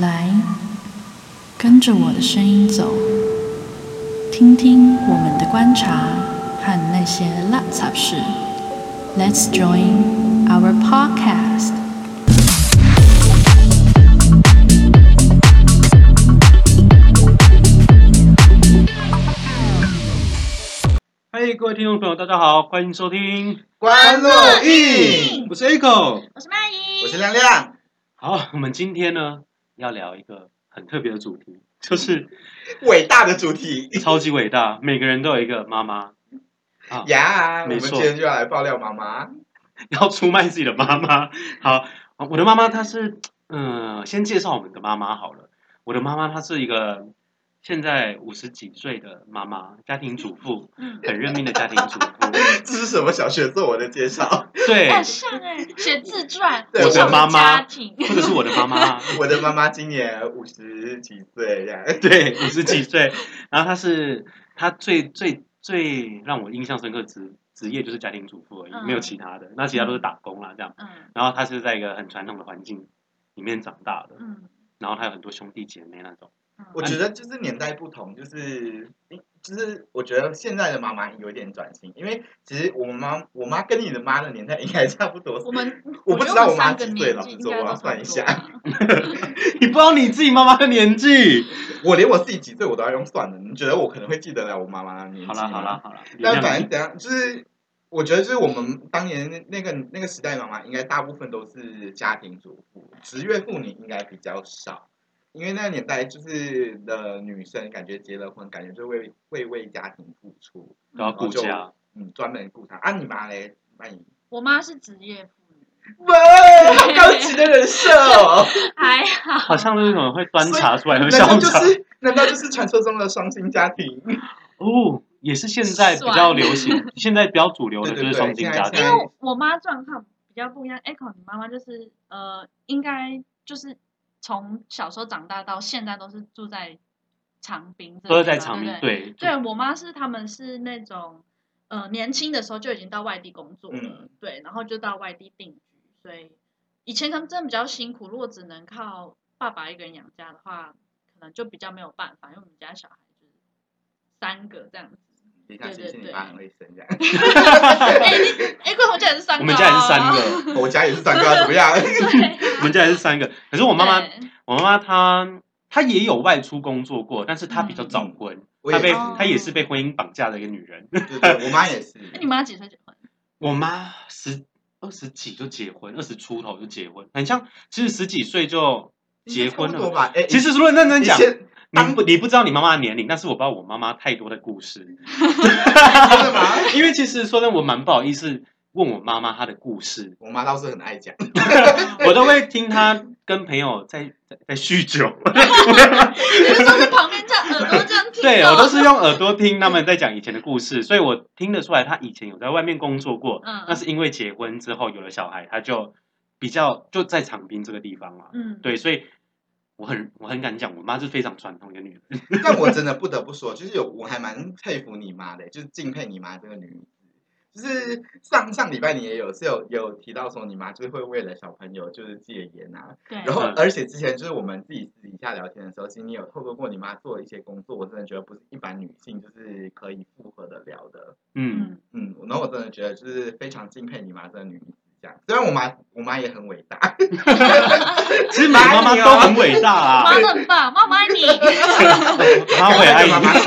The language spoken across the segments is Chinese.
来，跟着我的声音走，听听我们的观察和那些垃圾事。Let's join our podcast. 嗨，各位听众朋友，大家好，欢迎收听，关洛印，我是 Echo。我是麦姨，我是亮亮。好，我们今天呢要聊一个很特别的主题，就是 伟大的主题超级伟大，每个人都有一个妈妈啊，呀！我们没错今天就要来爆料妈妈。要出卖自己的妈妈。好，我的妈妈她是，嗯、先介绍我们的妈妈好了。我的妈妈她是一个现在五十几岁的妈妈，家庭主妇，嗯，很认命的家庭主妇。这是什么小学作文的介绍？对，很像哎，写自传，对我的妈妈家庭，或者是我的妈妈，我的妈妈今年五十几岁，这样。对，五十几岁，然后她是她最最最让我印象深刻职职业就是家庭主妇而已，嗯。没有其他的，那其他都是打工啦这样。嗯。然后她是在一个很传统的环境里面长大的，嗯。然后她有很多兄弟姐妹那种。嗯，我觉得就是年代不同，就是就是我觉得现在的妈妈有点转型，因为其实我妈我妈跟你的妈的年代应该差不多。我们我不知道我妈几岁年纪老实说我要算一下 你不知道你自己妈妈的年纪？我连我自己几岁我都要用算的，你觉得我可能会记得了我妈妈的年纪吗？好了好了好了，但反正怎样，就是我觉得就是我们当年那那个那个时代，妈妈应该大部分都是家庭主妇，职业妇女应该比较少，因为那个年代就是的女生感觉结了婚，感觉就会会为家庭付出，然后顾家。嗯，专门顾他。啊，你妈嘞？那你我妈是职业妇女，哇，好高级的人设哦！还好，好像是那种会端茶出来喝难下午茶道就是难道就是传说中的双薪家庭？哦，也是现在比较流行，现在比较主流的就是双薪家庭。因为我妈状况比较不一样。Echo，你妈妈就是呃，应该就是从小时候长大到现在都是住在长滨都是在长滨对对对对我妈是他们是那种呃年轻的时候就已经到外地工作了，嗯对，然后就到外地定居，所以以前他们真的比较辛苦，如果只能靠爸爸一个人养家的话，可能就比较没有办法，因为我们家小孩就是三个这样子。你看，其实你妈很会生这样，哎、你哎，桂红家也是三个、哦，我们家也是三个，我家也是三个啊，怎么样？我们家也是三个。可是我妈妈，我妈妈她她也有外出工作过，但是她比较早婚，她被她也是被婚姻绑架的一个女人。对对，我妈也是。哎，你妈几岁结婚？我妈十二十几就结婚，二十出头就结婚，很像其实十几岁就结婚了。吧？哎，其实如果认真讲，你不你不知道你妈妈的年龄，但是我不知道我妈妈太多的故事。真的吗？因为其实说真的，我蛮不好意思问我妈妈她的故事，我妈倒是很爱讲，我都会听她跟朋友在在在酗酒。你是说在旁边这样耳朵这样听、哦？对我都是用耳朵听他们在讲以前的故事，所以我听得出来，她以前有在外面工作过。嗯那是因为结婚之后有了小孩，她就比较就在长滨这个地方嘛。嗯，对，所以我很我很敢讲，我妈是非常传统的女人。但我真的不得不说，就是有我还蛮佩服你妈的，就是敬佩你妈这个女子。就是上上礼拜你也有是有有提到说你妈就是会为了小朋友就是戒烟啊，对，然后嗯而且之前就是我们自己私底下聊天的时候，其实你有透露过你妈做的一些工作，我真的觉得不是一般女性就是可以复合的了的。嗯，嗯，嗯，然后我真的觉得就是非常敬佩你妈这个女子这样。虽然我妈我妈也很伟大，其实每个妈妈都很伟大啊妈，都很棒，妈妈爱你。妈我也爱妈妈你，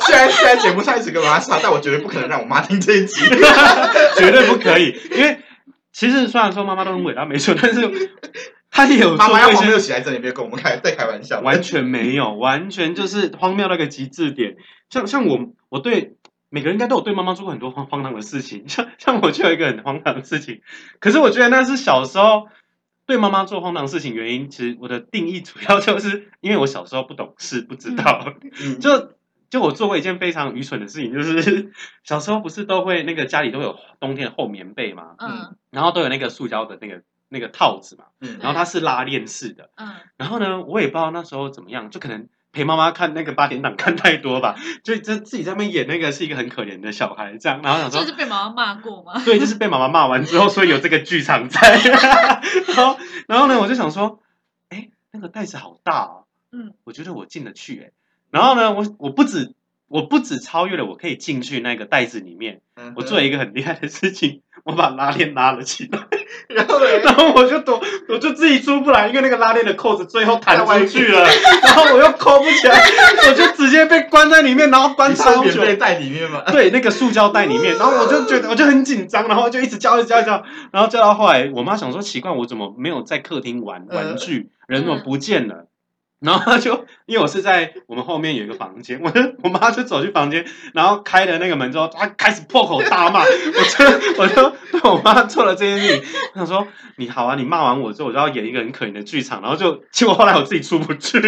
虽然虽然节目上一直跟妈妈吵，但我绝对不可能让我妈听这一集。绝对不可以。因为其实虽然说妈妈都很伟大，没错，但是她也有妈妈要荒做过一些谬起来，这里面跟我们开在开玩笑，完全没有，完全就是荒谬那个极致点。像像我，我对每个人应该都有对妈妈做过很多荒荒唐的事情。像像我就有一个很荒唐的事情，可是我觉得那是小时候对妈妈做荒唐事情原因。其实我的定义主要就是因为我小时候不懂事，不知道，嗯 就就我做过一件非常愚蠢的事情，就是小时候不是都会那个家里都有冬天的厚棉被嘛，嗯然后都有那个塑胶的那个那个套子嘛，嗯然后它是拉链式的。嗯，然后呢，我也不知道那时候怎么样，就可能陪妈妈看那个八点档看太多吧，就就自己在那边演那个是一个很可怜的小孩这样，然后想说就是被妈妈骂过吗？对，就是被妈妈骂完之后，所以有这个剧场在。然后，然后呢，我就想说，哎，那个袋子好大哦，嗯，我觉得我进得去哎。然后呢，我我不止我不止超越了我可以进去那个袋子里面，嗯我做了一个很厉害的事情，我把拉链拉了起来，然后呢，然后我就躲，我就自己出不来，因为那个拉链的扣子最后弹出去了，然后我又扣不起来，我就直接被关在里面，然后关你超久。是免费在里面吗？对，那个塑胶袋里面，然后我就觉得我就很紧张，然后就一直叫，一直叫，一直叫，然后叫到后来，我妈想说奇怪，我怎么没有在客厅玩玩具，人怎么不见了？然后她就因为我是在我们后面有一个房间，我就我妈就走去房间，然后开了那个门之后，她开始破口大骂，我就我就对我妈做了这件事情，我想说你好啊，你骂完我之后，我就要演一个很可怜的剧场，然后就结果后来我自己出不去，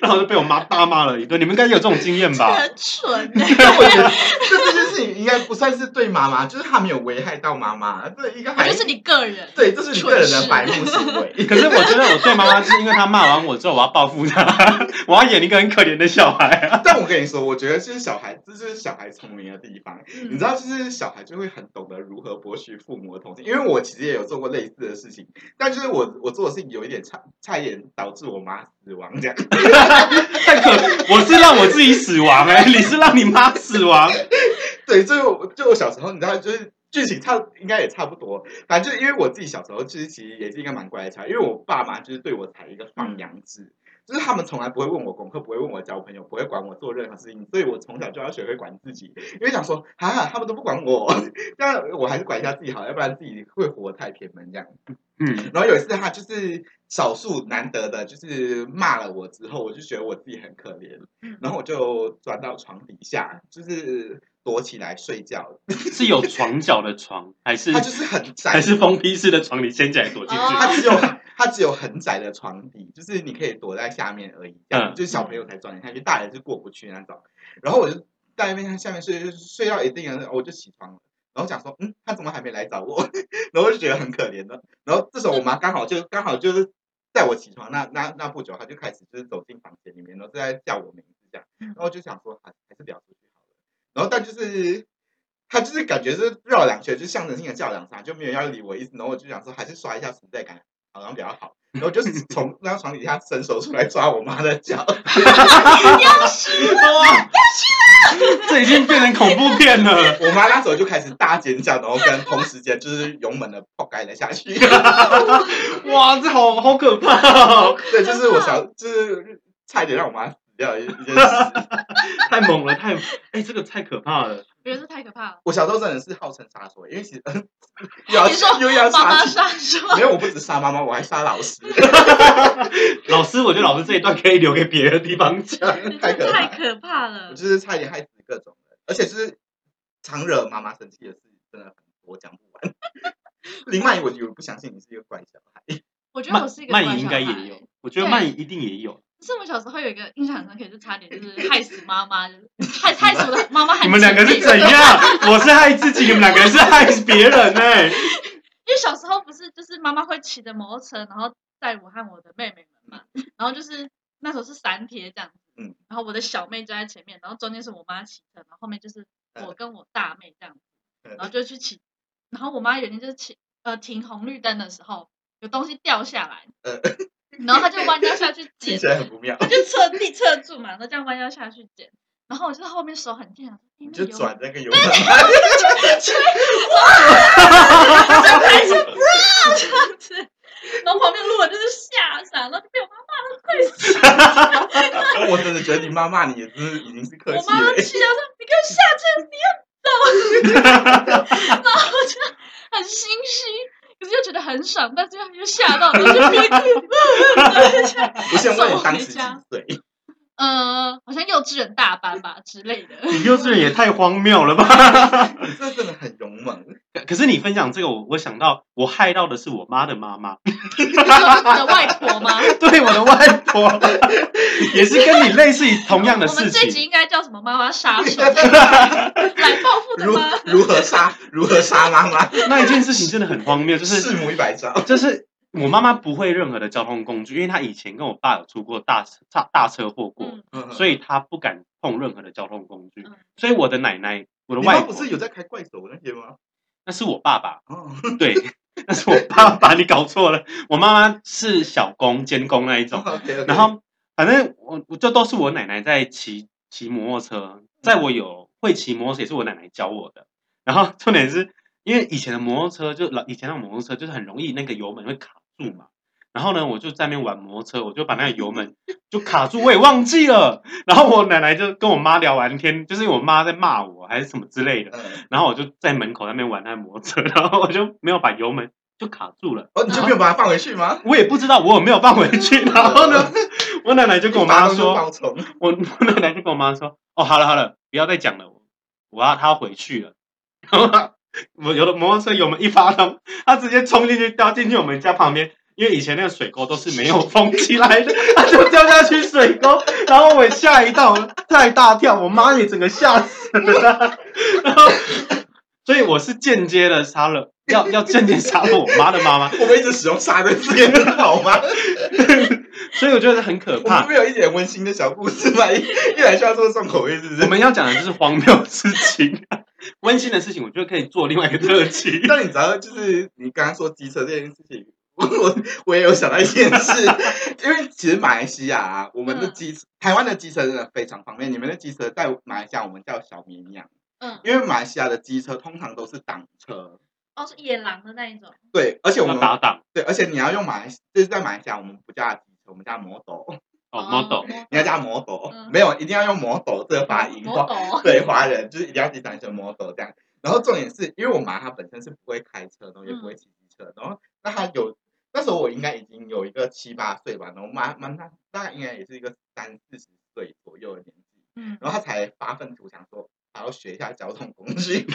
然后就被我妈大骂了一顿。你们应该有这种经验吧？很蠢 哎、我觉得 这这件事情应该不算是对妈妈，就是他没有危害到妈妈，这应该还是你个人。对，这是你个人的白目行为。可是我觉得我对妈妈是因为她骂完我之后，我要报复她，我要演一个很可怜的小孩啊。但我跟你说，我觉得就是小孩，这就是小孩聪明的地方。嗯你知道，就是小孩就会很懂得如何博取父母的同情。因为我其实也有做过类似的事情，但就是我我做的事情有一点差，差一点导致我妈死亡这样。太可，我是让我自己死亡哎、你是让你妈死亡。对，就就我小时候，你知道，就是剧情差应该也差不多。反正就是因为我自己小时候，其实其实也是一个蛮乖的小孩，因为我爸妈就是对我采一个放养制。就是他们从来不会问我功课，不会问我交朋友，不会管我做任何事情，所以我从小就要学会管自己。因为想说，啊，他们都不管我，但我还是管一下自己好，要不然自己会活得太偏门这样。嗯，然后有一次，他就是少数难得的，就是骂了我之后，我就觉得我自己很可怜，然后我就钻到床底下，就是躲起来睡觉。是有床角的床，还是它就是很窄，还是封闭式的床，你掀起来躲进去？哦它只有它只有很窄的床底，就是你可以躲在下面而已，这样、嗯就是小朋友才钻得下去，大人是过不去那种。然后我就在那边下面睡，就睡到一定的，我就起床了。然后想说，嗯，他怎么还没来找我？然后我就觉得很可怜的。然后这时候我妈刚好就刚好就是在我起床那那那不久，她就开始就是走进房间里面，然后就在叫我名字这样。然后我就想说，还还是不要出去。然后但就是他就是感觉是绕两圈，就象征性的叫两声，就没有要理我意思。然后我就想说，还是刷一下存在感，好像比较好。然后就是从那张床底下伸手出来抓我妈的脚，哇，这已经变成恐怖片了。我妈那时候就开始大尖叫，然后跟同时间就是勇猛的破盖了下去。哇，这好好可怕哦！对，就是我想，就是差一点让我妈死掉的一一件事。太猛了，太哎、这个太可怕了。我觉得这太可怕了。我小时候真的是号称杀手，因为其实又要你说又要妈妈杀，杀手，没有，我不止杀妈妈，我还杀老师。老师，我觉得老师这一段可以留给别的地方讲。太可怕太可怕了我。就是差一点害死各种人，而且就是常惹妈妈生气的事真的很多，讲不完。林曼怡，我有不相信你是一个乖小孩，我觉得我曼是一个曼怡应该也有，我觉得对曼怡一定也有。是我们小时候有一个印象很深刻，就差点就是 害死妈妈，就是害害死我的妈妈和你们两个是怎样？我是害自己，你们两个人是害别人呢、因为小时候不是就是妈妈会骑着摩托车，然后载我和我的妹妹们嘛，然后就是那时候是三贴这样子，嗯然后我的小妹就在前面，然后中间是我妈骑车，然后后面就是我跟我大妹这样子，嗯然后就去骑，然后我妈有一天就是骑呃停红绿灯的时候，有东西掉下来，呃然后他就弯腰下去 捡听起，来很不妙。她就侧地侧住嘛，然后这样弯腰下去捡，然后我就在后面手很贱，你就你转那个油门盘，就开始这样子，然后旁边路人就是吓傻，然后就被我妈骂的快死。我真的觉得你妈骂你也是已经是客我气了。妈都气到说：“你给我下车，你要走。”然后我就很心虚，可是又觉得很爽，但是又又吓到，然后就边哭。我想问你送当时几回家岁？嗯，好像幼稚园大班吧之类的。你幼稚园也太荒谬了吧！你这真的很勇猛。可是你分享这个，我我想到我害到的是我妈的妈妈，你说你的外婆吗？对我的外婆，也是跟你类似于同样的事情我们这集。应该叫什么？妈妈杀手来报如？如何杀 如何杀妈妈，那一件事情真的很荒谬，就是弑母一百招。就是我妈妈不会任何的交通工具，因为她以前跟我爸有出过大大大车祸过，嗯，所以她不敢碰任何的交通工具嗯。所以我的奶奶，我的外婆不是有在开怪手那些吗？那是我爸爸，哦，对，那是我爸爸你搞错了，我妈妈是小工监工那一种。然后反正我我就都是我奶奶在骑骑摩托车，在我有会骑摩托车也是我奶奶教我的。然后重点是因为以前的摩托车就老以前的摩托车就是很容易那个油门会卡住嘛。然后呢，我就在那边玩摩托车，我就把那个油门就卡住，我也忘记了。然后我奶奶就跟我妈聊完天，就是我妈在骂我还是什么之类的。嗯，然后我就在门口那边玩那摩托车，然后我就没有把油门就卡住了。哦，你就没有把它放回去吗？我也不知道我有没有放回去。然后呢，我奶奶就跟我妈说，我我奶奶就跟我妈说：“哦，好了好了，不要再讲了，我要她要回去了。”然后她我有的摩托车油门一发动，她直接冲进去掉进去我们家旁边，因为以前那个水沟都是没有封起来的，她就掉下去水沟，然后我吓一跳，太大跳，我妈也整个吓死了。然后，所以我是间接的杀了，要要间接杀了我妈的妈妈，我们一直使用“杀”的字眼好吗？所以我觉得很可怕我们不。是有一点温馨的小故事吗？一一来就要做重口味，是不是？我们要讲的就是荒谬的事情，温馨的事情，我觉得可以做另外一个特辑。但你知道，就是你刚刚说机车这件事情，我我我也有想到一件事，因为其实马来西亚啊，我们的嗯机、台湾的机车真的非常方便，你们的机车在马来西亚我们叫小绵羊，嗯，因为马来西亚的机车通常都是挡车，哦，是野狼的那一种，对，而且我们要打档对，而且你要用马来，就是在马来西亚我们不叫它机车，我们叫摩斗，哦，model，你要叫它摩斗，嗯。没有一定要用摩斗这个发音，对华人就是一定要第三声摩斗这样。然后重点是因为我妈她本身是不会开车，然后也不会骑机车，然后那她有那时候我应该已经有一个七八岁吧，然后妈妈她大概应该也是一个三四十岁左右的年纪，嗯，然后她才发愤图强说还要学一下交通工具。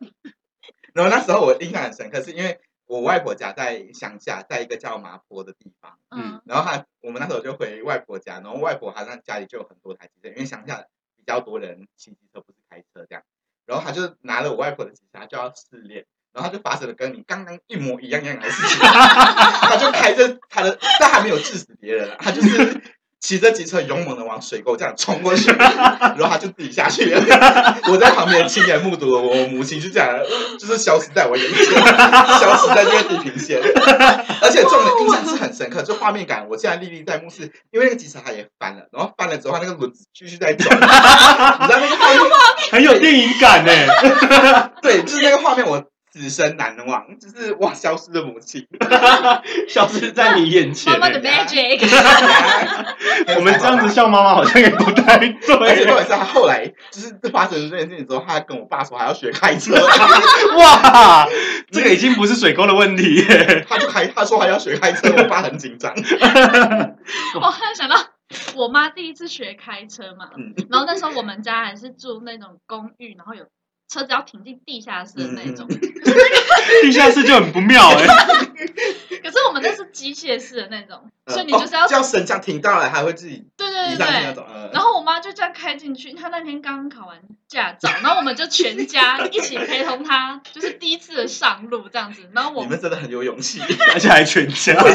然后那时候我印象很深刻，是因为我外婆家在乡下，在一个叫麻坡的地方。嗯然后他我们那时候就回外婆家，然后外婆好像家里就有很多台机车，因为乡下比较多人骑机车，不是开车这样。然后他就拿了我外婆的机车，他就要试练，然后他就发生了跟你刚刚一模一样样的事情，他就开着他的，但还没有致死别人啊，他就是骑着机车勇猛的往水沟这样冲过去，然后他就自己下去了。我在旁边亲眼目睹了我母亲就这样，就是消失在我眼前，消失在这个地平线。而且重点印象是很深刻，就画面感，我现在历历在目，是因为那个机车它也翻了，然后翻了之后，它那个轮子继续在转，你知道那个画面，很有电影感呢。对，就是那个画面，我此生难忘，就是哇，消失的母亲。消失在你眼前妈妈的欸。magic，我们这样子笑妈妈好像也不太而且重对。点是他后来就是发生这件事情之后，他还跟我爸说还要学开车，哇，这个已经不是水沟的问题耶。他就开他说还要学开车，我爸很紧张。我突然想到我妈第一次学开车嘛，嗯然后那时候我们家还是住那种公寓，然后有车子要停进地下室的那种，地下室就很不妙哎。是机械式的那种，所以你哦就是要、就要升降停到了，还会自己对对对对。然后我妈就这样开进去，她那天刚考完驾照，然后我们就全家一起陪同她，就是第一次的上路这样子。然后我你们真的很有勇气，而且还全家。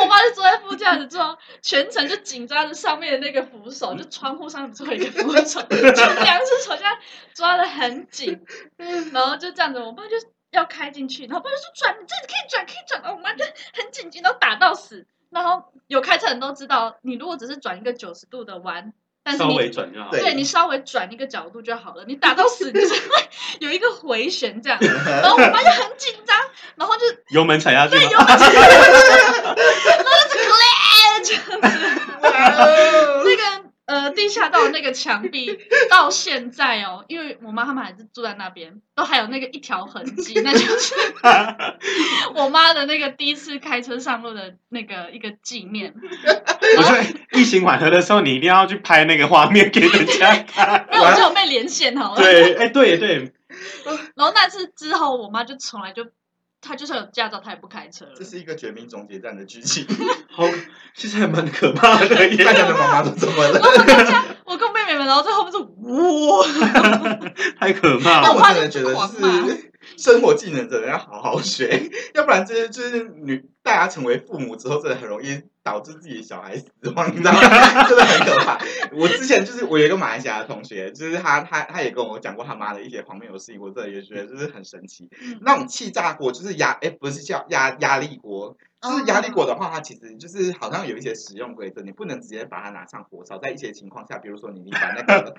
我妈就坐在副驾驶座，全程就紧抓着上面的那个扶手，就窗户上做一个扶手，就两只手这样抓的很紧，然后就这样子，我爸就要开进去，然后我爸就说转，你这里可以转，可以转，然后我妈就很紧急，然后打到死。然后有开车人都知道，你如果只是转一个九十度的弯，但是稍你微转就好。对对你稍微转一个角度就好了，你打到死你就是会有一个回旋这样，然后我妈就很紧张，然后就油门踩下去吗。有然后就 clash 这样子。那个呃地下道那个墙壁 到现在哦，因为我妈他们还是住在那边，都还有那个一条痕迹，那就是 我妈的那个第一次开车上路的那个一个纪念。我觉得一行晚合的时候，你一定要去拍那个画面给人家看。没有，我就有被连线好了。对，哎，对对，然后那次之后，我妈就从来就，她就算有驾照，他也不开车了这。是一个绝命终结战的剧情，好，其实还蛮可怕的。大家的妈妈都怎么了。我跟妹妹们，然后在后面是哇，太可怕了。但我真的觉得，是生活技能真的要好好学，要不然就是就是女大家成为父母之后，真的很容易导致自己的小孩死亡，你知道吗？真的很可怕。我之前就是我有一个马来西亚的同学，就是他他他也跟我讲过他妈的一些荒谬的事情，我真的也觉得就是很神奇。那种气炸锅就是压哎不是叫压压力锅，就是压力锅的话，它其实就是好像有一些使用规则，你不能直接把它拿上火烧，在一些情况下，比如说你你把那个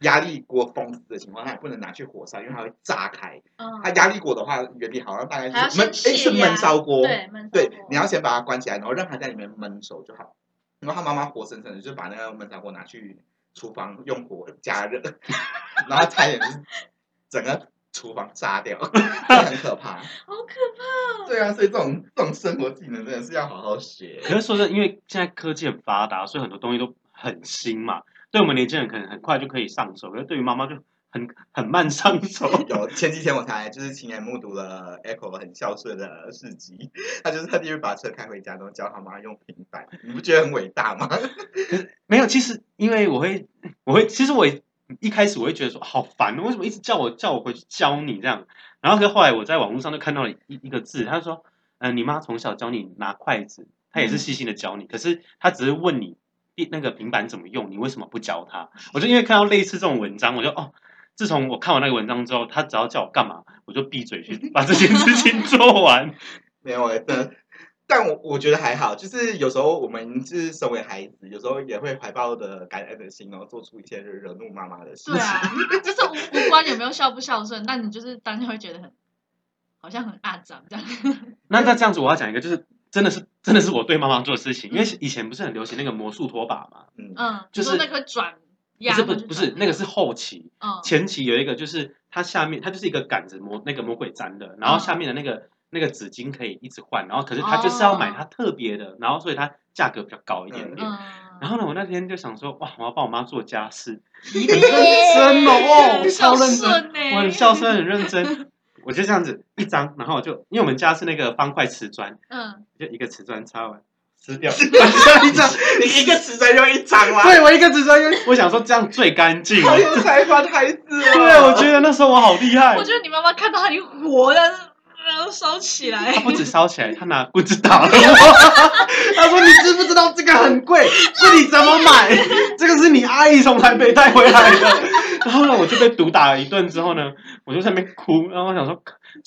压力锅封死的情况下，也不能拿去火烧，因为它会炸开。嗯它压力锅的话，原理好像大概是焖，哎是焖烧锅，对焖烧对，你要先把它关起来，然后让它在里面焖熟就好。然后他妈妈活生生的就把那个焖烧锅拿去厨房用火加热，然后差点就是整个厨房炸掉，这很可怕。好可怕哦！对啊，所以这种这种生活技能真的是要好好学。可是说真的，因为现在科技很发达，所以很多东西都很新嘛。对我们年轻人可能很快就可以上手，可是对于妈妈就很很慢上手。有前几天我才就是亲眼目睹了 Echo 很孝顺的事迹，他就是特地把车开回家，然后教他妈用平板，你不觉得很伟大吗？没有，其实因为我会，我会，其实我一开始我会觉得说好烦，哦为什么一直叫我叫我回去教你这样？然后可是后来我在网络上就看到了一一个字，他说，嗯、你妈从小教你拿筷子，她也是细心的教你，可是她只是问你一那个平板怎么用，你为什么不教他？我就因为看到类似这种文章，我就哦。自从我看完那个文章之后，他只要叫我干嘛，我就闭嘴去把这件事情 做完。没有欸，真的。但我我觉得还好，就是有时候我们就是身为孩子，有时候也会怀抱的感恩的心，然后做出一些惹怒妈妈的事情。对啊，就是无无关有没有孝不孝顺，但你就是当下会觉得很好像很阿长这样。那那这样子，我要讲一个，就是真的是真的是我对妈妈做的事情，因为以前不是很流行那个魔术拖把嘛，嗯，嗯，就是那个转不是不回去转不是那个是后期，嗯。前期有一个就是它下面它就是一个杆子魔那个魔鬼粘的，然后下面的那个那个纸巾可以一直换，然后可是它就是要买它特别的，然后所以它价格比较高一点点。嗯，然后呢，我那天就想说，哇，我要帮我妈做家事，很认 真哦，哦超认真，我很孝顺，很认真。我就这样子一张，然后我就因为我们家是那个方块瓷砖，嗯，就一个瓷砖擦完撕掉，一张，你一个瓷砖用一张啦？对我一个瓷砖，用我想说这样最干净。好有才华的孩子哦。对，我觉得那时候我好厉害我。觉得你妈妈看到它已经活了，然后烧起来他。不止烧起来，他拿棍子打了我。他说：“你知不知道这个很贵？这里怎么买？这个是你阿姨从台北带回来的。” 然后呢，我就被毒打了一顿之后呢，我就在那边哭。然后我想说，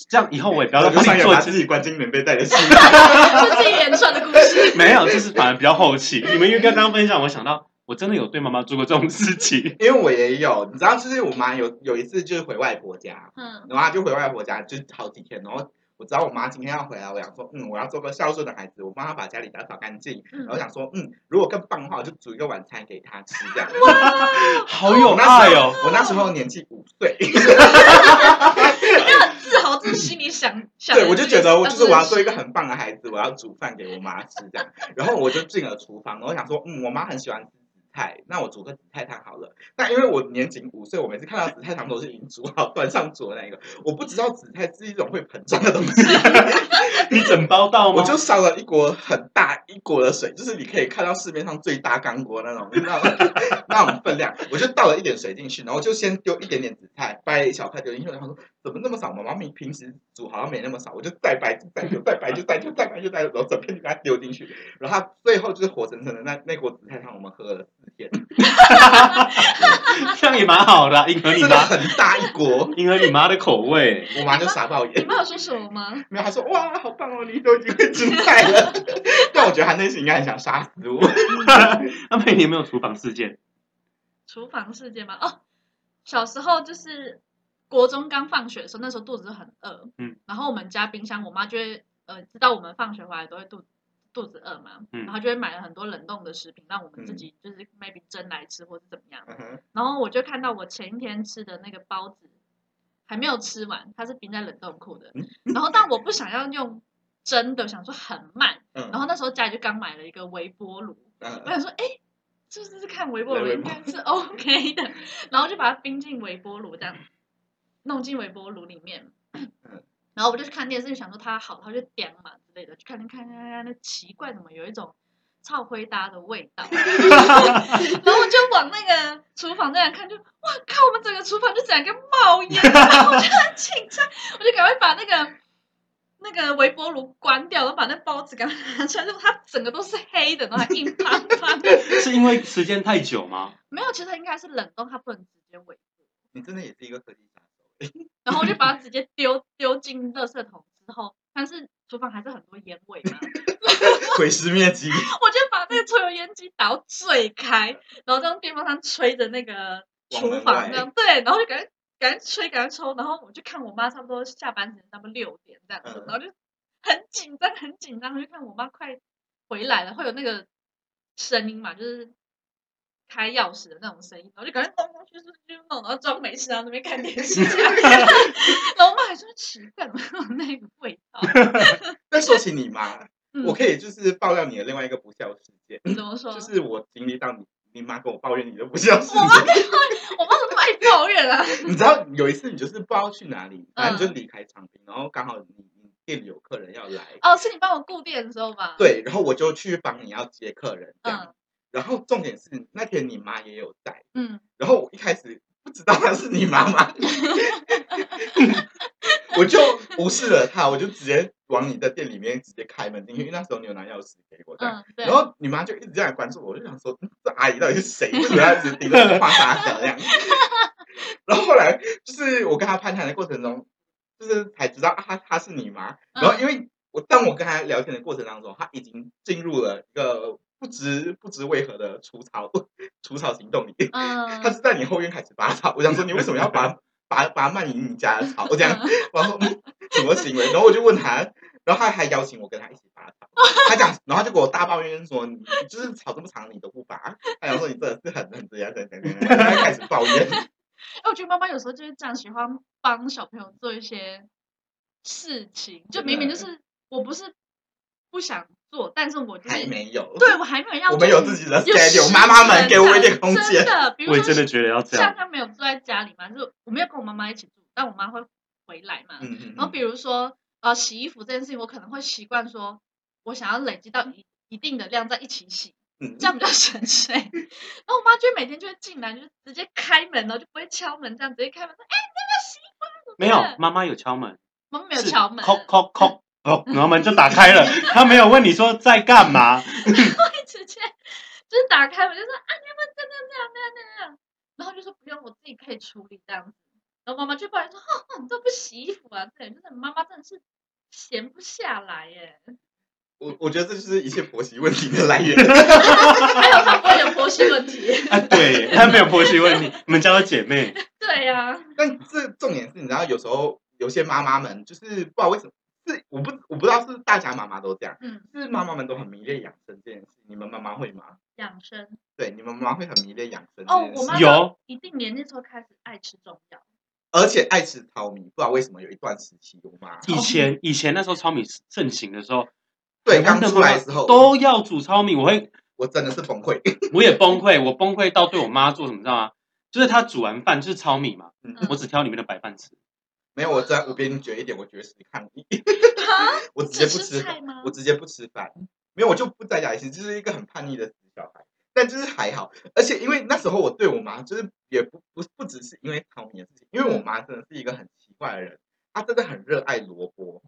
这样以后我也不要再做把自己关进棉被袋的事。是 自己连串的故事。没有，就是反而比较后期。你们因为刚刚分享，我想到我真的有对妈妈做过这种事情。因为我也有，你知道，就是我妈有有一次就是回外婆家，嗯然后她就回外婆家就好几天，然后我知道我妈今天要回来，我想说，嗯，我要做个孝顺的孩子，我帮她把家里打扫干净，嗯然后想说，嗯，如果更棒的话，我就煮一个晚餐给她吃，这样。好有我那时候爱哦！我那时候年纪五岁，你就很自豪，自己心里想想。对，我就觉得我就是我要做一个很很棒的孩子，我要煮饭给我妈吃这样。然后我就进了厨房，然后想说，嗯，我妈很喜欢菜，那我煮个紫菜汤好了。那因为我年仅五岁，我每次看到紫菜汤都是已经煮好 端上桌那一个，我不知道紫菜是一种会膨胀的东西，你整包到吗？我就烧了一锅很大一锅的水，就是你可以看到市面上最大钢锅那种那种 那种分量，我就倒了一点水进去，然后就先丢一点点紫菜，掰一小块丢进去，然后说怎么那么少？妈妈明平时煮好像没那么少，我就再掰就再丢，再掰就再丢，再掰就再丢，然后整片就给它丢进去，然后它最后就是活生生的那那锅紫菜汤，我们喝了四天，这样也蛮好的啊，迎合你真的妈，很大一锅，迎合你妈的口味。我妈就傻爆你眼。妈有说什么吗？没有，她说哇，好棒哦，你都已经会煮菜了。但我觉得她内心应该很想杀死我。那妹，你有没有厨房事件？厨房事件吗？哦，小时候就是国中刚放学的时候，那时候肚子很饿，嗯，然后我们家冰箱，我妈就会呃知道我们放学回来都会肚肚子饿嘛，嗯。然后就会买了很多冷冻的食品，让我们自己就是 maybe 蒸来吃或是怎么样。嗯然后我就看到我前一天吃的那个包子还没有吃完，它是冰在冷冻库的。嗯。然后但我不想要用蒸的，想说很慢。嗯。然后那时候家里就刚买了一个微波炉，我嗯想说，哎，是不是看微波炉。应该是 OK 的？然后就把它冰进微波炉，这样弄进微波炉里面。然后我就去看电视，就想说它好，它就点嘛之类的，就看看看看看，那奇怪怎么有一种超灰搭的味道，然后我就往那个厨房那样看，就哇靠，我们整个厨房就整个冒烟，然后我就很紧张，我就赶快把那个那个微波炉关掉，然后把那包子赶快拿出来，就它整个都是黑的，然后还硬邦邦的。是因为时间太久吗？没有，其实它应该是冷冻，它不能直接微波。你真的也是一个科技杀手。然后我就把它直接丢丢进垃圾桶之后，但是厨房还是很多烟味嘛，毁尸灭迹。我就把那个抽油烟机打到最开，然后用电风扇吹着那个厨房这样，对，然后就赶快赶快吹，赶快抽，然后我就看我妈差不多下班时间差不多六点这样子，嗯然后就很紧张很紧张，就看我妈快回来了，会有那个声音嘛，就是。开钥匙的那种声音，然后就赶快东东去去去弄，然后装没事，然后那边看电视。然后我妈还说奇怪，怎么会有那个味道？但说起你妈，嗯我可以就是爆料你的另外一个不孝事件，怎么说？就是我经历到你你妈跟我抱怨你的不孝事我妈跟。我妈怎么爱抱怨啊？你知道有一次你就是不知道去哪里，反正就离开长滨，然后刚好你你店里有客人要来，哦，是你帮我顾店的时候吧？，对，然后我就去帮你要接客人，这样。嗯然后重点是那天你妈也有在，嗯，然后我一开始不知道她是你妈妈，我就无视了她，我就直接往你的店里面直接开门进去，因为那时候你有拿钥匙给我这样。嗯，对。然后你妈就一直这样关注我，我就想说，嗯这阿姨到底是谁？为什么要一直盯着我画大小这样？然后后来就是我跟她攀谈的过程中，就是才知道啊，她她是你妈。然后因为我当我跟她聊天的过程当中，她已经进入了一个不知不知为何的除草 除草行动里，嗯，他是在你后院开始拔草。我想说，你为什么要拔 拔拔蔓延你家的草？这样，我说嗯什么行为？然后我就问他，然后他还邀请我跟他一起拔草。他讲，然后她就给我大抱怨说，你你就是草这么长你都不拔。他想说你真的是很很这样这样这样开始抱怨。哎，我觉得妈妈有时候就是这样，喜欢帮小朋友做一些事情，就明明就是我不是不想做，但是我就是还没有，对我还没有要，我们有自己的有 schedule，妈妈们给我一点空间。真的，比如说我也真的觉得要这像样。他没有住在家里嘛，就是我没有跟我妈妈一起住，但我妈会回来嘛。嗯嗯然后比如说呃洗衣服这件事情，我可能会习惯说，我想要累积到一一定的量再一起洗，嗯这样比较省水。然后我妈就会每天就会进来，就是直接开门，然后就不会敲门，这样直接开门说，哎、那个洗衣服没有办，妈妈有敲门，妈妈没有敲门，叩叩叩，哦，然后门就打开了，她没有问你说在干嘛。会直接就是打开门就说啊，你要不要这样这样这样这样这样，然后就说不用，我自己可以处理这样子。然后妈妈就抱怨说，哦，你都不洗衣服啊，这点就是妈妈真的是闲不下来耶。我我觉得这就是一切婆媳问题的来源。还有她不会有婆媳问题。啊，对，她没有婆媳问题，你们叫她姐妹。对呀、但这重点是，你知道，有时候有些妈妈们就是不知道为什么，是我不我不知道是大家妈妈都这样，嗯，是妈妈们都很迷恋养生这件事。你们妈妈会吗？养生对，你们妈妈会很迷恋养生这哦件，事，我妈有一定年纪时候开始爱吃中药。而且爱吃糙米，不知道为什么有一段时期，我妈以前以前那时候糙米盛行的时候，对刚出来的时候都要煮糙米，我会我真的是崩溃。我也崩溃，我崩溃到对我妈做什么，知道吗？就是她煮完饭就是糙米嘛，嗯我只挑里面的白饭吃。没有，我在我比你绝一点，我绝食抗议，啊，我直接不吃我直接不吃饭，没有我就不在家里吃，就是一个很叛逆的小孩。但就是还好，而且因为那时候我对我妈就是也不不不只是因为汤米的事情，因为我妈真的是一个很奇怪的人，她真的很热爱萝卜，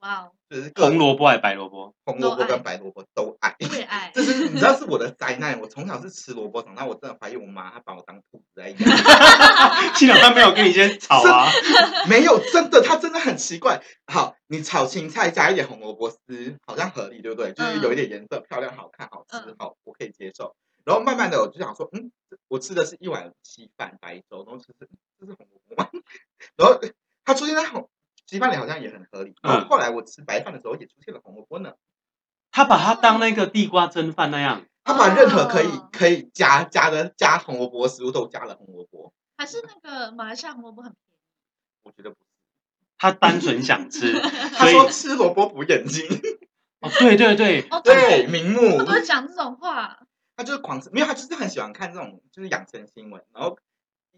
哇哦，就是各红萝卜还是白萝卜？红萝卜跟白萝卜都爱。我也爱。这是你知道是我的灾难，我从小是吃萝卜长大，我真的怀疑我妈她把我当兔子在养。幸好她没有跟你先吵啊。没有，真的，它真的很奇怪。好，你炒青菜加一点红萝卜丝，好像合理，对不对？就是有一点颜色，漂亮、好看、好吃嗯，好，我可以接受。然后慢慢的，我就想说，嗯，我吃的是一碗稀饭白粥，然后吃是这是红萝卜吗？然后它出现在红稀饭里好像也很合理。然后后来我吃白饭的时候也出现了红萝卜呢。他把它当那个地瓜蒸饭那样，他把任何可以哦可以加加的加红萝卜的食物都加了红萝卜，还是那个马来西亚红萝卜很便宜。我觉得不是。他单纯想吃，他所以说吃萝卜补眼睛，哦，对对对，哦，对，名目他都会讲这种话。他就是狂吃，没有，他就是很喜欢看这种就是养生新闻，然后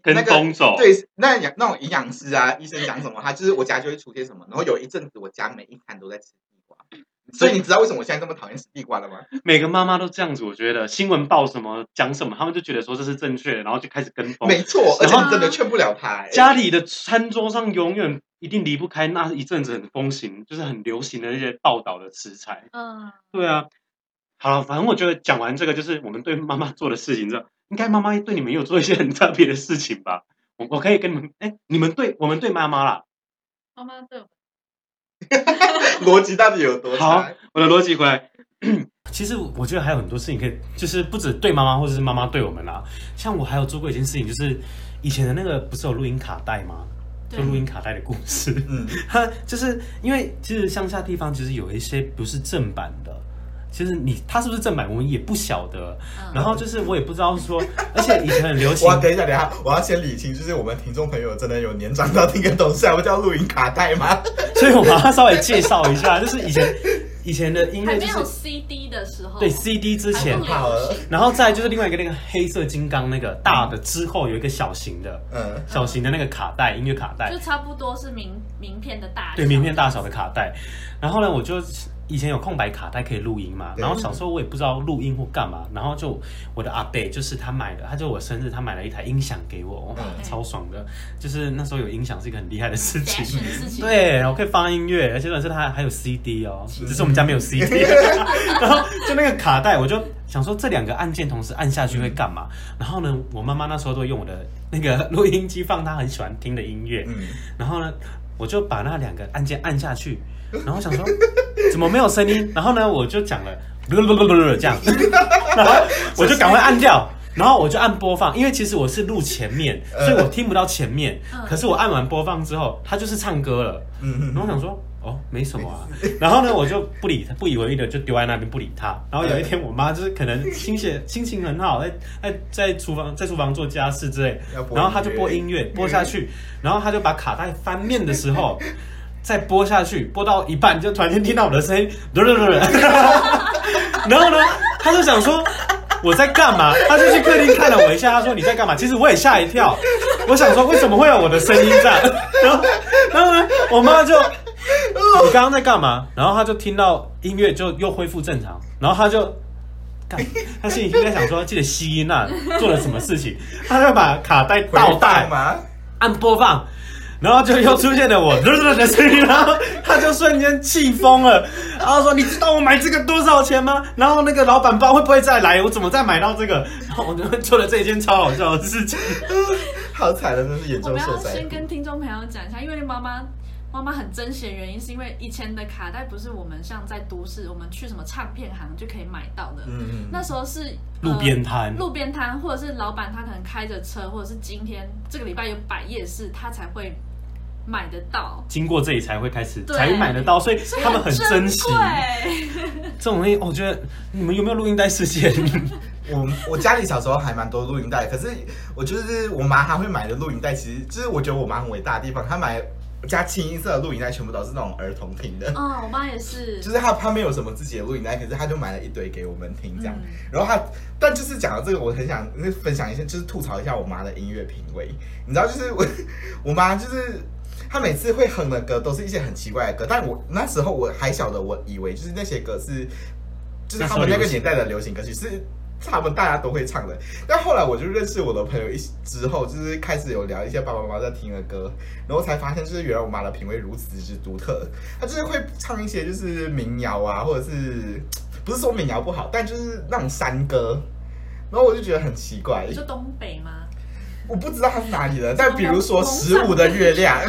跟那个风走。对，那养那种营养师啊，医生讲什么，他就是我家就会出现什么，然后有一阵子我家每一餐都在吃地瓜，所以你知道为什么我现在这么讨厌吃地瓜了吗？每个妈妈都这样子，我觉得新闻报什么讲什么，他们就觉得说这是正确的，然后就开始跟风。没错，而且你真的劝不了他、欸。家里的餐桌上永远一定离不开那一阵子很风行，就是很流行的那些报道的食材。嗯，对啊，好了，反正我觉得讲完这个，就是我们对妈妈做的事情之后，应该妈妈对你们有做一些很特别的事情吧？我我可以跟你们，哎，你们对我们对妈妈啦，妈妈对我 逻辑到底有多好？我的逻辑回来。其实我觉得还有很多事情可以，就是不止对妈妈或者是妈妈对我们啦。像我还有做过一件事情，就是以前的那个不是有录音卡带吗？就对录音卡带的故事。嗯，它 就是因为其实乡下地方其实有一些不是正版的，其实你他是不是正版我们也不晓得。嗯然后就是我也不知道说，而且以前很流行我，等一下，等一下，我要先理清，就是我们听众朋友真的有年长到听个懂事，还不叫录音卡带吗？所以我把它稍微介绍一下，就是以前以前的音还没有乐就是 CD 的时候，对 CD 之前然后再就是另外一个那个黑色金刚那个大的之后有一个小型的。嗯，小型的那个卡带，音乐卡带就，差不多是名名片的大小，对，名片大小的卡带。然后呢，我就以前有空白卡带可以录音嘛，然后小时候我也不知道录音或干嘛，然后就我的阿伯就是他买的，他就我生日他买了一台音响给我，超爽的。就是那时候有音响是一个很厉害的事情。对，我可以放音乐，而且重点是它还有 CD 哦，只是我们家没有 CD。然后就那个卡带，我就想说这两个按键同时按下去会干嘛？然后呢，我妈妈那时候都会用我的那个录音机放她很喜欢听的音乐，嗯，然后呢，我就把那两个按键按下去，然后想说怎么没有声音？然后呢，我就讲了这样，然后我就赶快按掉。然后我就按播放，因为其实我是录前面，所以我听不到前面。嗯可是我按完播放之后，它就是唱歌了。嗯然后我想说，哦，没什么啊。然后呢，我就不理他，不以为意的就丢在那边不理他。然后有一天，我妈就是可能心血心情很好，在在在厨房在厨房做家事之类然后她就播音乐播下去，然后她就把卡带翻面的时候。再播下去，播到一半就突然间听到我的声音，然后呢，他就想说我在干嘛？他就去客厅看了我一下，他说你在干嘛？其实我也吓一跳，我想说为什么会有我的声音这样？然后，然后呢，我妈就你刚刚在干嘛？然后他就听到音乐就又恢复正常，然后他就。干，她心里应该想说，记得吸音啊，做了什么事情？他就把卡带倒回带？按播放，然后就又出现了我的声音，然后他就瞬间气疯了，然后说：“你知道我买这个多少钱吗？然后那个老板不知道会不会再来，我怎么再买到这个？”然后我就做了这一件超好笑的事情。好惨了，真是严我们要重受灾先。跟听众朋友讲一下，因为妈妈妈妈很珍惜的原因，是因为以前的卡带不是我们像在都市，我们去什么唱片行就可以买到的。嗯嗯，那时候是路边呃摊，路边摊，或者是老板他可能开着车，或者是今天这个礼拜有摆夜市，他才会买得到。经过这里才会开始对才买得到，所以他们很珍惜贵 这种东西。我觉得你们有没有录音带事件？我我家里小时候还蛮多录音带，可是我就是我妈她会买的录音带，其实就是我觉得我妈很伟大的地方，她买家清一色的录影带全部都是那种儿童听的。哦，我妈也是，就是她，她没有什么自己的录影带，可是她就买了一堆给我们听这样。嗯然后她，但就是讲到这个，我很想分享一下，就是吐槽一下我妈的音乐品味。你知道，就是我我妈就是她每次会哼的歌都是一些很奇怪的歌，但我那时候我还小的，我以为就是那些歌是就是他们那个年代的流行歌曲是。他们大家都会唱的，但后来我就认识我的朋友一之后，就是开始有聊一些爸爸妈妈在听的歌，然后才发现，就是原来我妈的品味如此之独特。她就是会唱一些就是民谣啊，或者是不是说民谣不好，但就是那种山歌，然后我就觉得很奇怪你，说东北吗？我不知道它是哪里的，但比如说十五的月亮。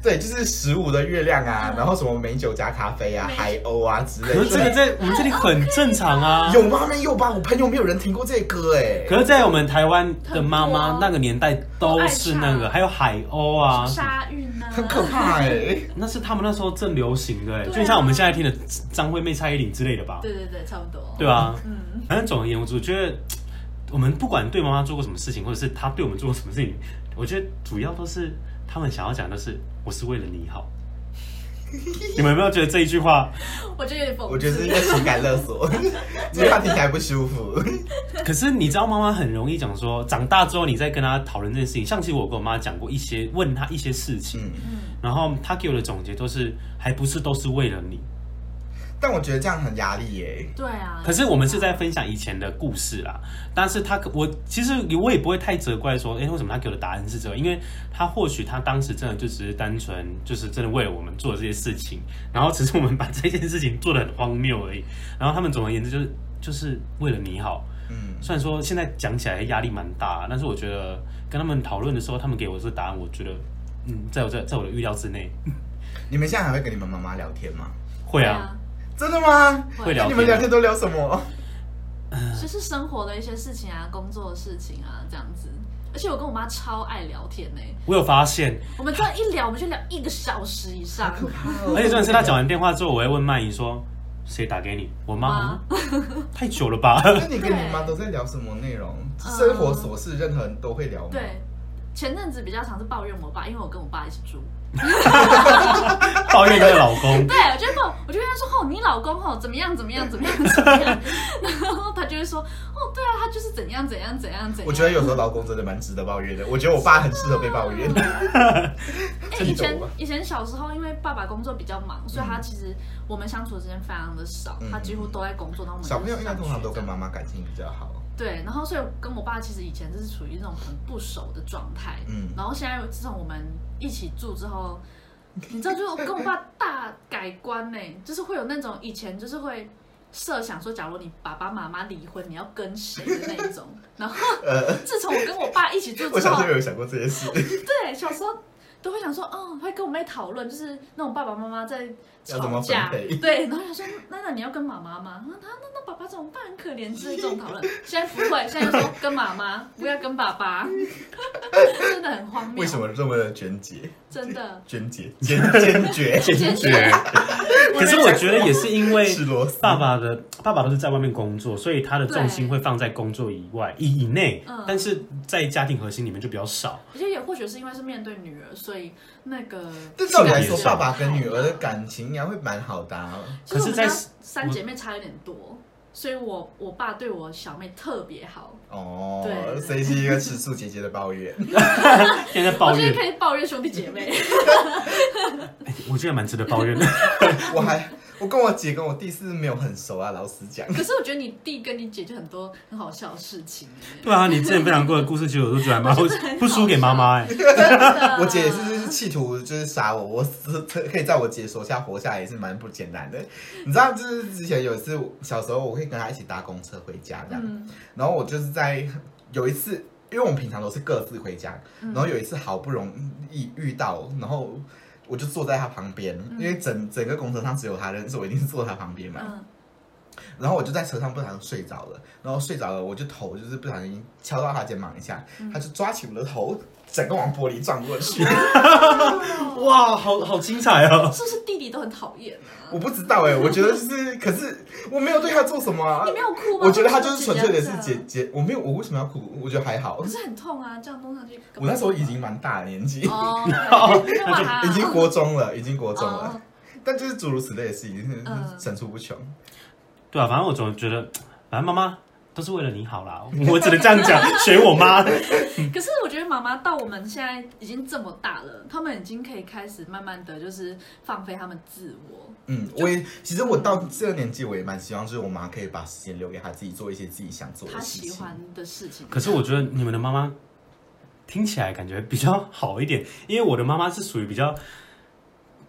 对，就是十五的月亮啊，然后什么美酒加咖啡啊、海鸥啊之类的可是这个。在我们这里很正常啊。有吗？没有吧？我朋友没有人听过这歌哎。可是，在我们台湾的妈妈那个年代都是那个，还有海鸥啊，鲨鱼啊，很可怕哎。那是他们那时候正流行的、欸，对啊就像我们现在听的张惠妹、蔡依林之类的吧？对对对，差不多。对啊，嗯，反正总而言之，我觉得我们不管对妈妈做过什么事情，或者是她对我们做过什么事情，我觉得主要都是他们想要讲的是我是为了你好。你们有没有觉得这一句话？我觉得有点讽刺。我觉得是一个情感勒索，这句话听起来不舒服。可是你知道，妈妈很容易讲说，长大之后你再跟她讨论这件事情。像其实我跟我妈讲过一些，问她一些事情，嗯，嗯，然后她给我的总结都是，还不是都是为了你。但我觉得这样很压力耶。对啊。可是我们是在分享以前的故事啦，但是他可我其实我也不会太责怪说，哎、为什么他给我的答案是这个？因为他或许他当时真的就只是单纯就是真的为了我们做这些事情，然后只是我们把这件事情做的很荒谬而已。然后他们总而言之就是就是为了你好。嗯，虽然说现在讲起来压力蛮大，但是我觉得跟他们讨论的时候，他们给我这个答案，我觉得嗯，在我在在我的预料之内。你们现在还会跟你们妈妈聊天吗？会啊，，真的吗？会聊天啊那你们聊天都聊什么？就是生活的一些事情啊，工作的事情啊，这样子。而且我跟我妈超爱聊天呢、我有发现，我们这样一聊，我们就聊一个小时以上。而且重点是他讲完电话之后，我会问曼姨说：“谁打给你？”我妈。太久了吧？那你跟你妈都在聊什么内容？生活琐事，任何人都会聊吗？对，前阵子比较常是抱怨我爸，因为我跟我爸一起住。抱怨她的老公。对，我就会抱，我就跟他说：“哦，你老公哦怎么样怎么样怎么样怎么样。”然后他就会说：“哦，对啊，他就是怎样怎样怎样怎样。”我觉得有时候老公真的蛮值得抱怨的。我觉得我爸很适合被抱怨。哎、以前以前小时候，因为爸爸工作比较忙，所以他其实我们相处的时间非常的少，嗯他几乎都在工作。然后我们小朋友应该通常都跟妈妈感情比较好。对，然后所以跟我爸其实以前就是处于那种很不熟的状态，嗯。然后现在自从我们一起住之后，你知道，就跟我爸大改观呢，就是会有那种以前就是会设想说，假如你爸爸妈妈离婚，你要跟谁的那一种，然后自从我跟我爸一起住之后呃 我小时候，有想过这件事，对，小时候都会想说，哦，会跟我妹讨论，就是那种爸爸妈妈在吵架，对，然后想说，娜娜你要跟妈妈吗？那那那爸爸怎么办？很可怜，之类这种讨论。现在不会，现在又说跟妈妈，不要跟爸爸，真的很荒谬。为什？么这么的娟洁？真的，娟洁，坚 坚决，坚决。可是我觉得也是因为爸爸的爸爸都是在外面工作，所以他的重心会放在工作以外以以内嗯，但是在家庭核心里面就比较少。而且也或许是因为是面对女儿，所以那个。但照理来说，爸爸跟女儿的感情应该会蛮好的可是在三姐妹差有点多，所以我我爸对我小妹特别好，哦对，所以是一个吃醋姐姐的抱怨。现在在抱怨我觉得可，以抱怨兄弟姐妹。我觉得蛮值得抱怨的。我还我跟我姐跟我弟是没有很熟啊，老实讲。可是我觉得你弟跟你姐就很多很好笑的事情耶，对啊，你之前分享过的故事，其实我都觉得蛮好，不输给妈妈哎。我姐也是是企图就是杀我，我死可以在我姐手下活下来也是蛮不简单的。你知道，就是之前有一次小时候，我会跟她一起搭公车回家这样，嗯然后我就是在有一次，因为我们平常都是各自回家，嗯然后有一次好不容易遇到，然后我就坐在他旁边，因为整整个公车上只有他认识，我一定是坐他旁边嘛。然后我就在车上不小心睡着了，然后睡着了，我就头就是不小心敲到他肩膀一下，嗯他就抓起我的头，整个往玻璃撞过去。哇，好好精彩哦！是不是弟弟都很讨厌啊？我不知道哎、我觉得就是，可是我没有对他做什么啊你。没有哭吗？我觉得他就是纯粹的是姐姐我没有，我为什么要哭？我觉得还好可。是很痛啊，这样弄上去。我那时候已经蛮大的年纪，已经国中了，已经国中哦了。但就是诸如此类的事情，嗯层出不穷。对啊，反正我总觉得，反正妈妈都是为了你好啦，我只能这样讲，学我妈。可是我觉得妈妈到我们现在已经这么大了，他们已经可以开始慢慢的就是放飞他们自我。嗯，我也其实我到这个年纪，我也蛮希望，就是我妈可以把时间留给她自己做一些自己想做他的事情。喜欢的事情。可是我觉得你们的妈妈听起来感觉比较好一点，因为我的妈妈是属于比较，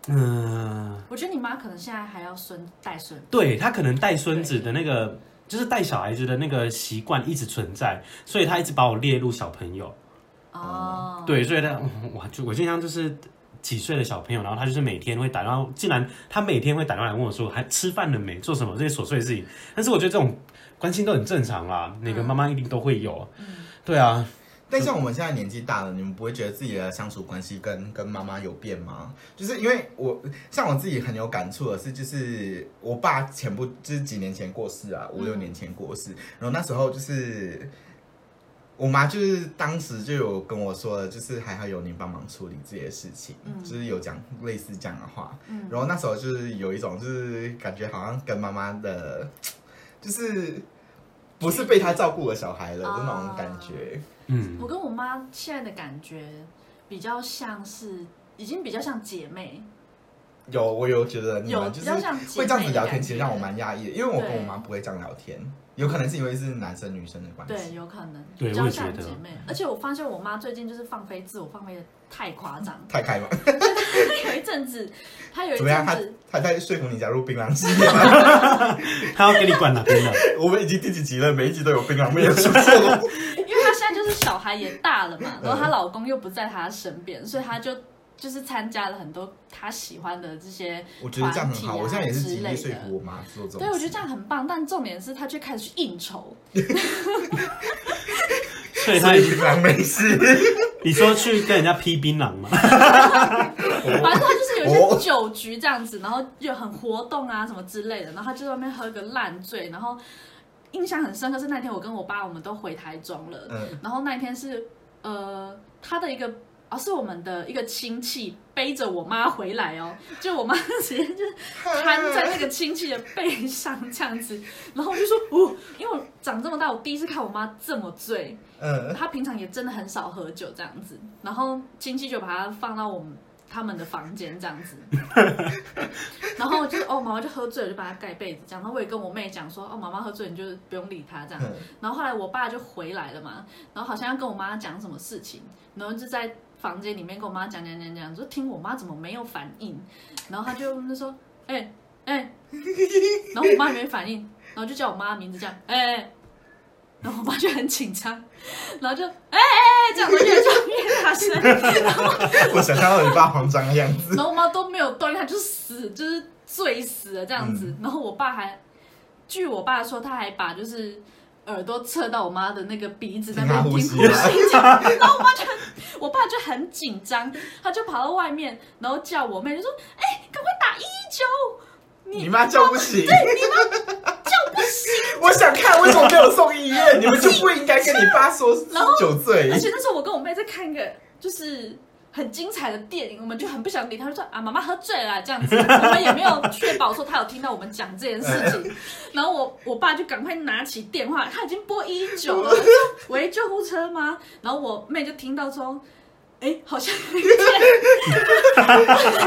嗯、我觉得你妈可能现在还要孙带孙，对她可能带孙子的那个，就是带小孩子的那个习惯一直存在，所以她一直把我列入小朋友。哦，对，所以她，我就我经常就是几岁的小朋友，然后她就是每天会打电话，竟然她每天会打电话来问我说，还吃饭了没，做什么这些琐碎的事情。但是我觉得这种关心都很正常啦，每个妈妈一定都会有。嗯对啊，但像我们现在年纪大了，你们不会觉得自己的相处关系跟跟妈妈有变吗？就是因为我像我自己很有感触的是，就是我爸前不就是几年前过世啊，五六年前过世，然后那时候就是我妈就是当时就有跟我说了，就是还好有您帮忙处理这些事情，嗯。就是有讲类似这样的话，嗯。然后那时候就是有一种就是感觉好像跟妈妈的，就是不是被她照顾的小孩了的那种感觉。嗯我，跟我妈现在的感觉比较像是，已经比较像姐妹。有，我有觉得你有们就是比较像姐妹会这样子聊天，其实让我蛮压抑的，因为我跟我妈不会这样聊天，有可能是因为是男生女生的关系对，系。有可能，对比较我也觉得像姐妹。而且我发现我妈最近就是放飞自我，放飞的太夸张。太开放？她有一阵子，她有一怎么样？他阵子，她在说服你加入槟榔事业吗？他要给你管哪边的？我们已经第几集了？每一集都有槟榔妹的出现了。现在就是小孩也大了嘛，然后她老公又不在她身边，所以她就就是参加了很多她喜欢的这些我觉得这样很好，团体啊我现在也是极之类力说的服我妈做这种。对，我觉得这样很棒，但重点是她却开始去应酬，所以她已经没事。你说去跟人家批槟榔吗？反正她就是有一哦些酒局这样子，然后就很活动啊什么之类的，然后她就在外面喝个烂醉，然后印象很深刻是那天我跟我爸我们都回台中了，嗯，然后那一天是呃他的一个。哦，是我们的一个亲戚背着我妈回来哦，就我妈直接就是瘫在那个亲戚的背上这样子，然后我就说，哦，因为我长这么大，我第一次看我妈这么醉，嗯，她平常也真的很少喝酒这样子，然后亲戚就把她放到我们他们的房间这样子，然后就是哦妈妈就喝醉了，就把她盖被子这样，然后我也跟我妹讲说，哦妈妈喝醉了你就不用理她这样，嗯。然后后来我爸就回来了嘛，然后好像要跟我妈讲什么事情，然后就在房间里面跟我妈讲讲讲讲，就听我妈怎么没有反应，然后他就就说，哎、哎、然后我妈也没反应，然后就叫我妈名字这样，哎、哎然后我妈就很紧张，然后就哎哎哎这样，我就越叫越大声，我想象到你爸慌张的样子。然后我妈都没有动，她就死，就是醉死了这样子。嗯然后我爸还，据我爸说，他还把就是耳朵侧到我妈的那个鼻子那边听呼吸然后我妈就很，我爸就很紧张，他就跑到外面，然后叫我妹就说：“哎、赶快打一一九。”你妈叫不醒，叫不醒，我想看为什么没有送医院？你们就不应该跟你爸说 是然后酒醉而。且那时候我跟我妹在看一个就是很精彩的电影，我们就很不想理她，就说啊妈妈喝醉了啦这样子，我们也没有确保说她有听到我们讲这件事情。然后我我爸就赶快拿起电话，他已经拨一九了，他说喂救护车吗？然后我妹就听到说。哎，好像有一点，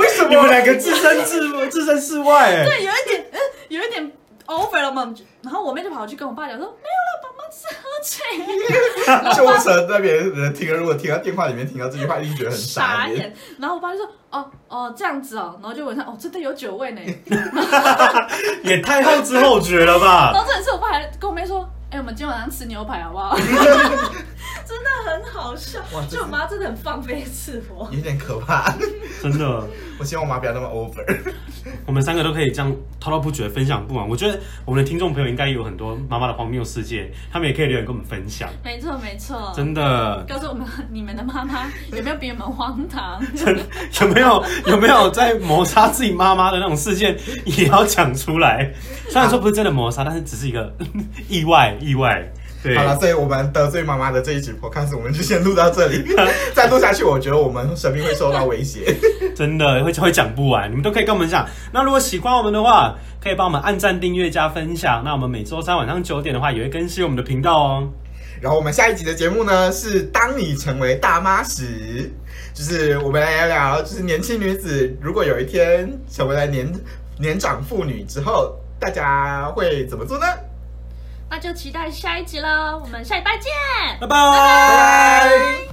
为什么你们？两个置身事置身事外哎。对，有一点，嗯，有一点 over 了嘛。然后我妹就跑去跟我爸讲说，没有了，爸妈是喝醉。救护车那边人听了，如果听到电话里面听到这句话，一定觉得很傻眼。眼。然后我爸就说：“哦哦，这样子哦。”然后就闻上，哦，真的有酒味呢。也太后知后觉了吧然？后这一次我爸还跟我妹说：“哎、我们今天晚上吃牛排好不好？” 真的很好笑哇，这是就我妈真的很放飞自我。有点可怕。真的，我希望我妈不要那么 over。我们三个都可以这样滔滔不绝分享不完。我觉得我们的听众朋友应该有很多妈妈的荒谬世界，他们也可以留言跟我们分享。没错没错，真的，告诉我们你们的妈妈有没有比我们荒唐？有没有有没有在谋杀自己妈妈的那种事件，也要讲出来？虽然说不是真的谋杀，但是只是一个意外，意外。对好，了，所以我们得罪妈妈的这一集 podcast 我们就先录到这里。再录下去，我觉得我们生命会受到威胁。真的会会讲不完，你们都可以跟我们讲。那如果喜欢我们的话，可以帮我们按赞、订阅、加分享。那我们每周三晚上九点的话，也会更新我们的频道哦。然后我们下一集的节目呢是当你成为大妈时，就是我们来聊聊，就是年轻女子如果有一天成为了年年长妇女之后，大家会怎么做呢？那就期待下一集喽，我们下礼拜见。拜拜。拜拜。